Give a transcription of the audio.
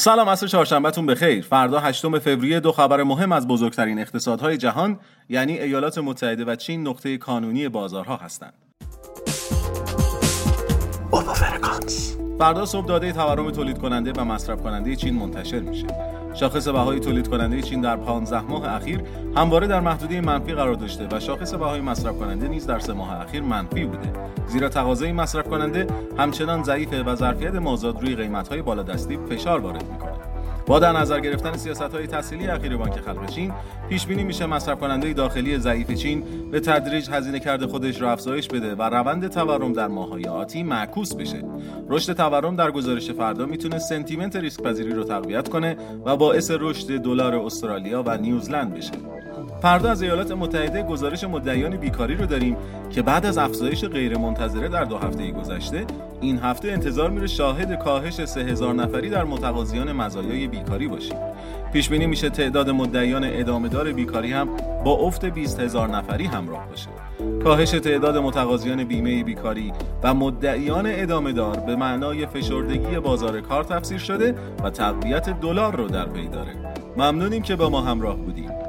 سلام عصر چهارشنبهتون بخیر. فردا هشتم فوریه دو خبر مهم از بزرگترین اقتصادهای جهان یعنی ایالات متحده و چین نقطه کانونی بازارها هستند. فردا صبح داده تورم تولید کننده و مصرف کننده چین منتشر میشه. شاخص بهای تولید کننده چین در 15 ماه اخیر همواره در محدوده منفی قرار داشته و شاخص بهای مصرف کننده نیز در سه ماه اخیر منفی بوده. زیرا تقاضای مصرف کننده همچنان ضعیفه و ظرفیت مازاد روی قیمت‌های بالادستی فشار وارد می‌کند. با در نظر گرفتن سیاست های تحصیلی اخیر بانک خلق چین پیش بینی میشه مصرف کننده داخلی ضعیف چین به تدریج هزینه کرده خودش را افزایش بده و روند تورم در ماه‌های آتی معکوس بشه. رشد تورم در گزارش فردا می‌تونه سنتیمنت ریسک پذیری رو تقویت کنه و باعث رشد دلار استرالیا و نیوزلند بشه. فردا از ایالات متحده گزارش مدعیان بیکاری رو داریم که بعد از افزایش غیرمنتظره در دو هفته گذشته این هفته انتظار میره شاهد کاهش 3000 نفری در متقاضیان مزایای بیکاری باشیم. پیش بینی میشه تعداد مدعیان ادامه دار بیکاری هم با افت 20 هزار نفری همراه باشه. کاهش تعداد متقاضیان بیمه بیکاری و مدعیان ادامه دار به معنای فشردگی بازار کار تفسیر شده و تقویت دلار رو در پی داره. ممنونیم که با ما همراه بودیم.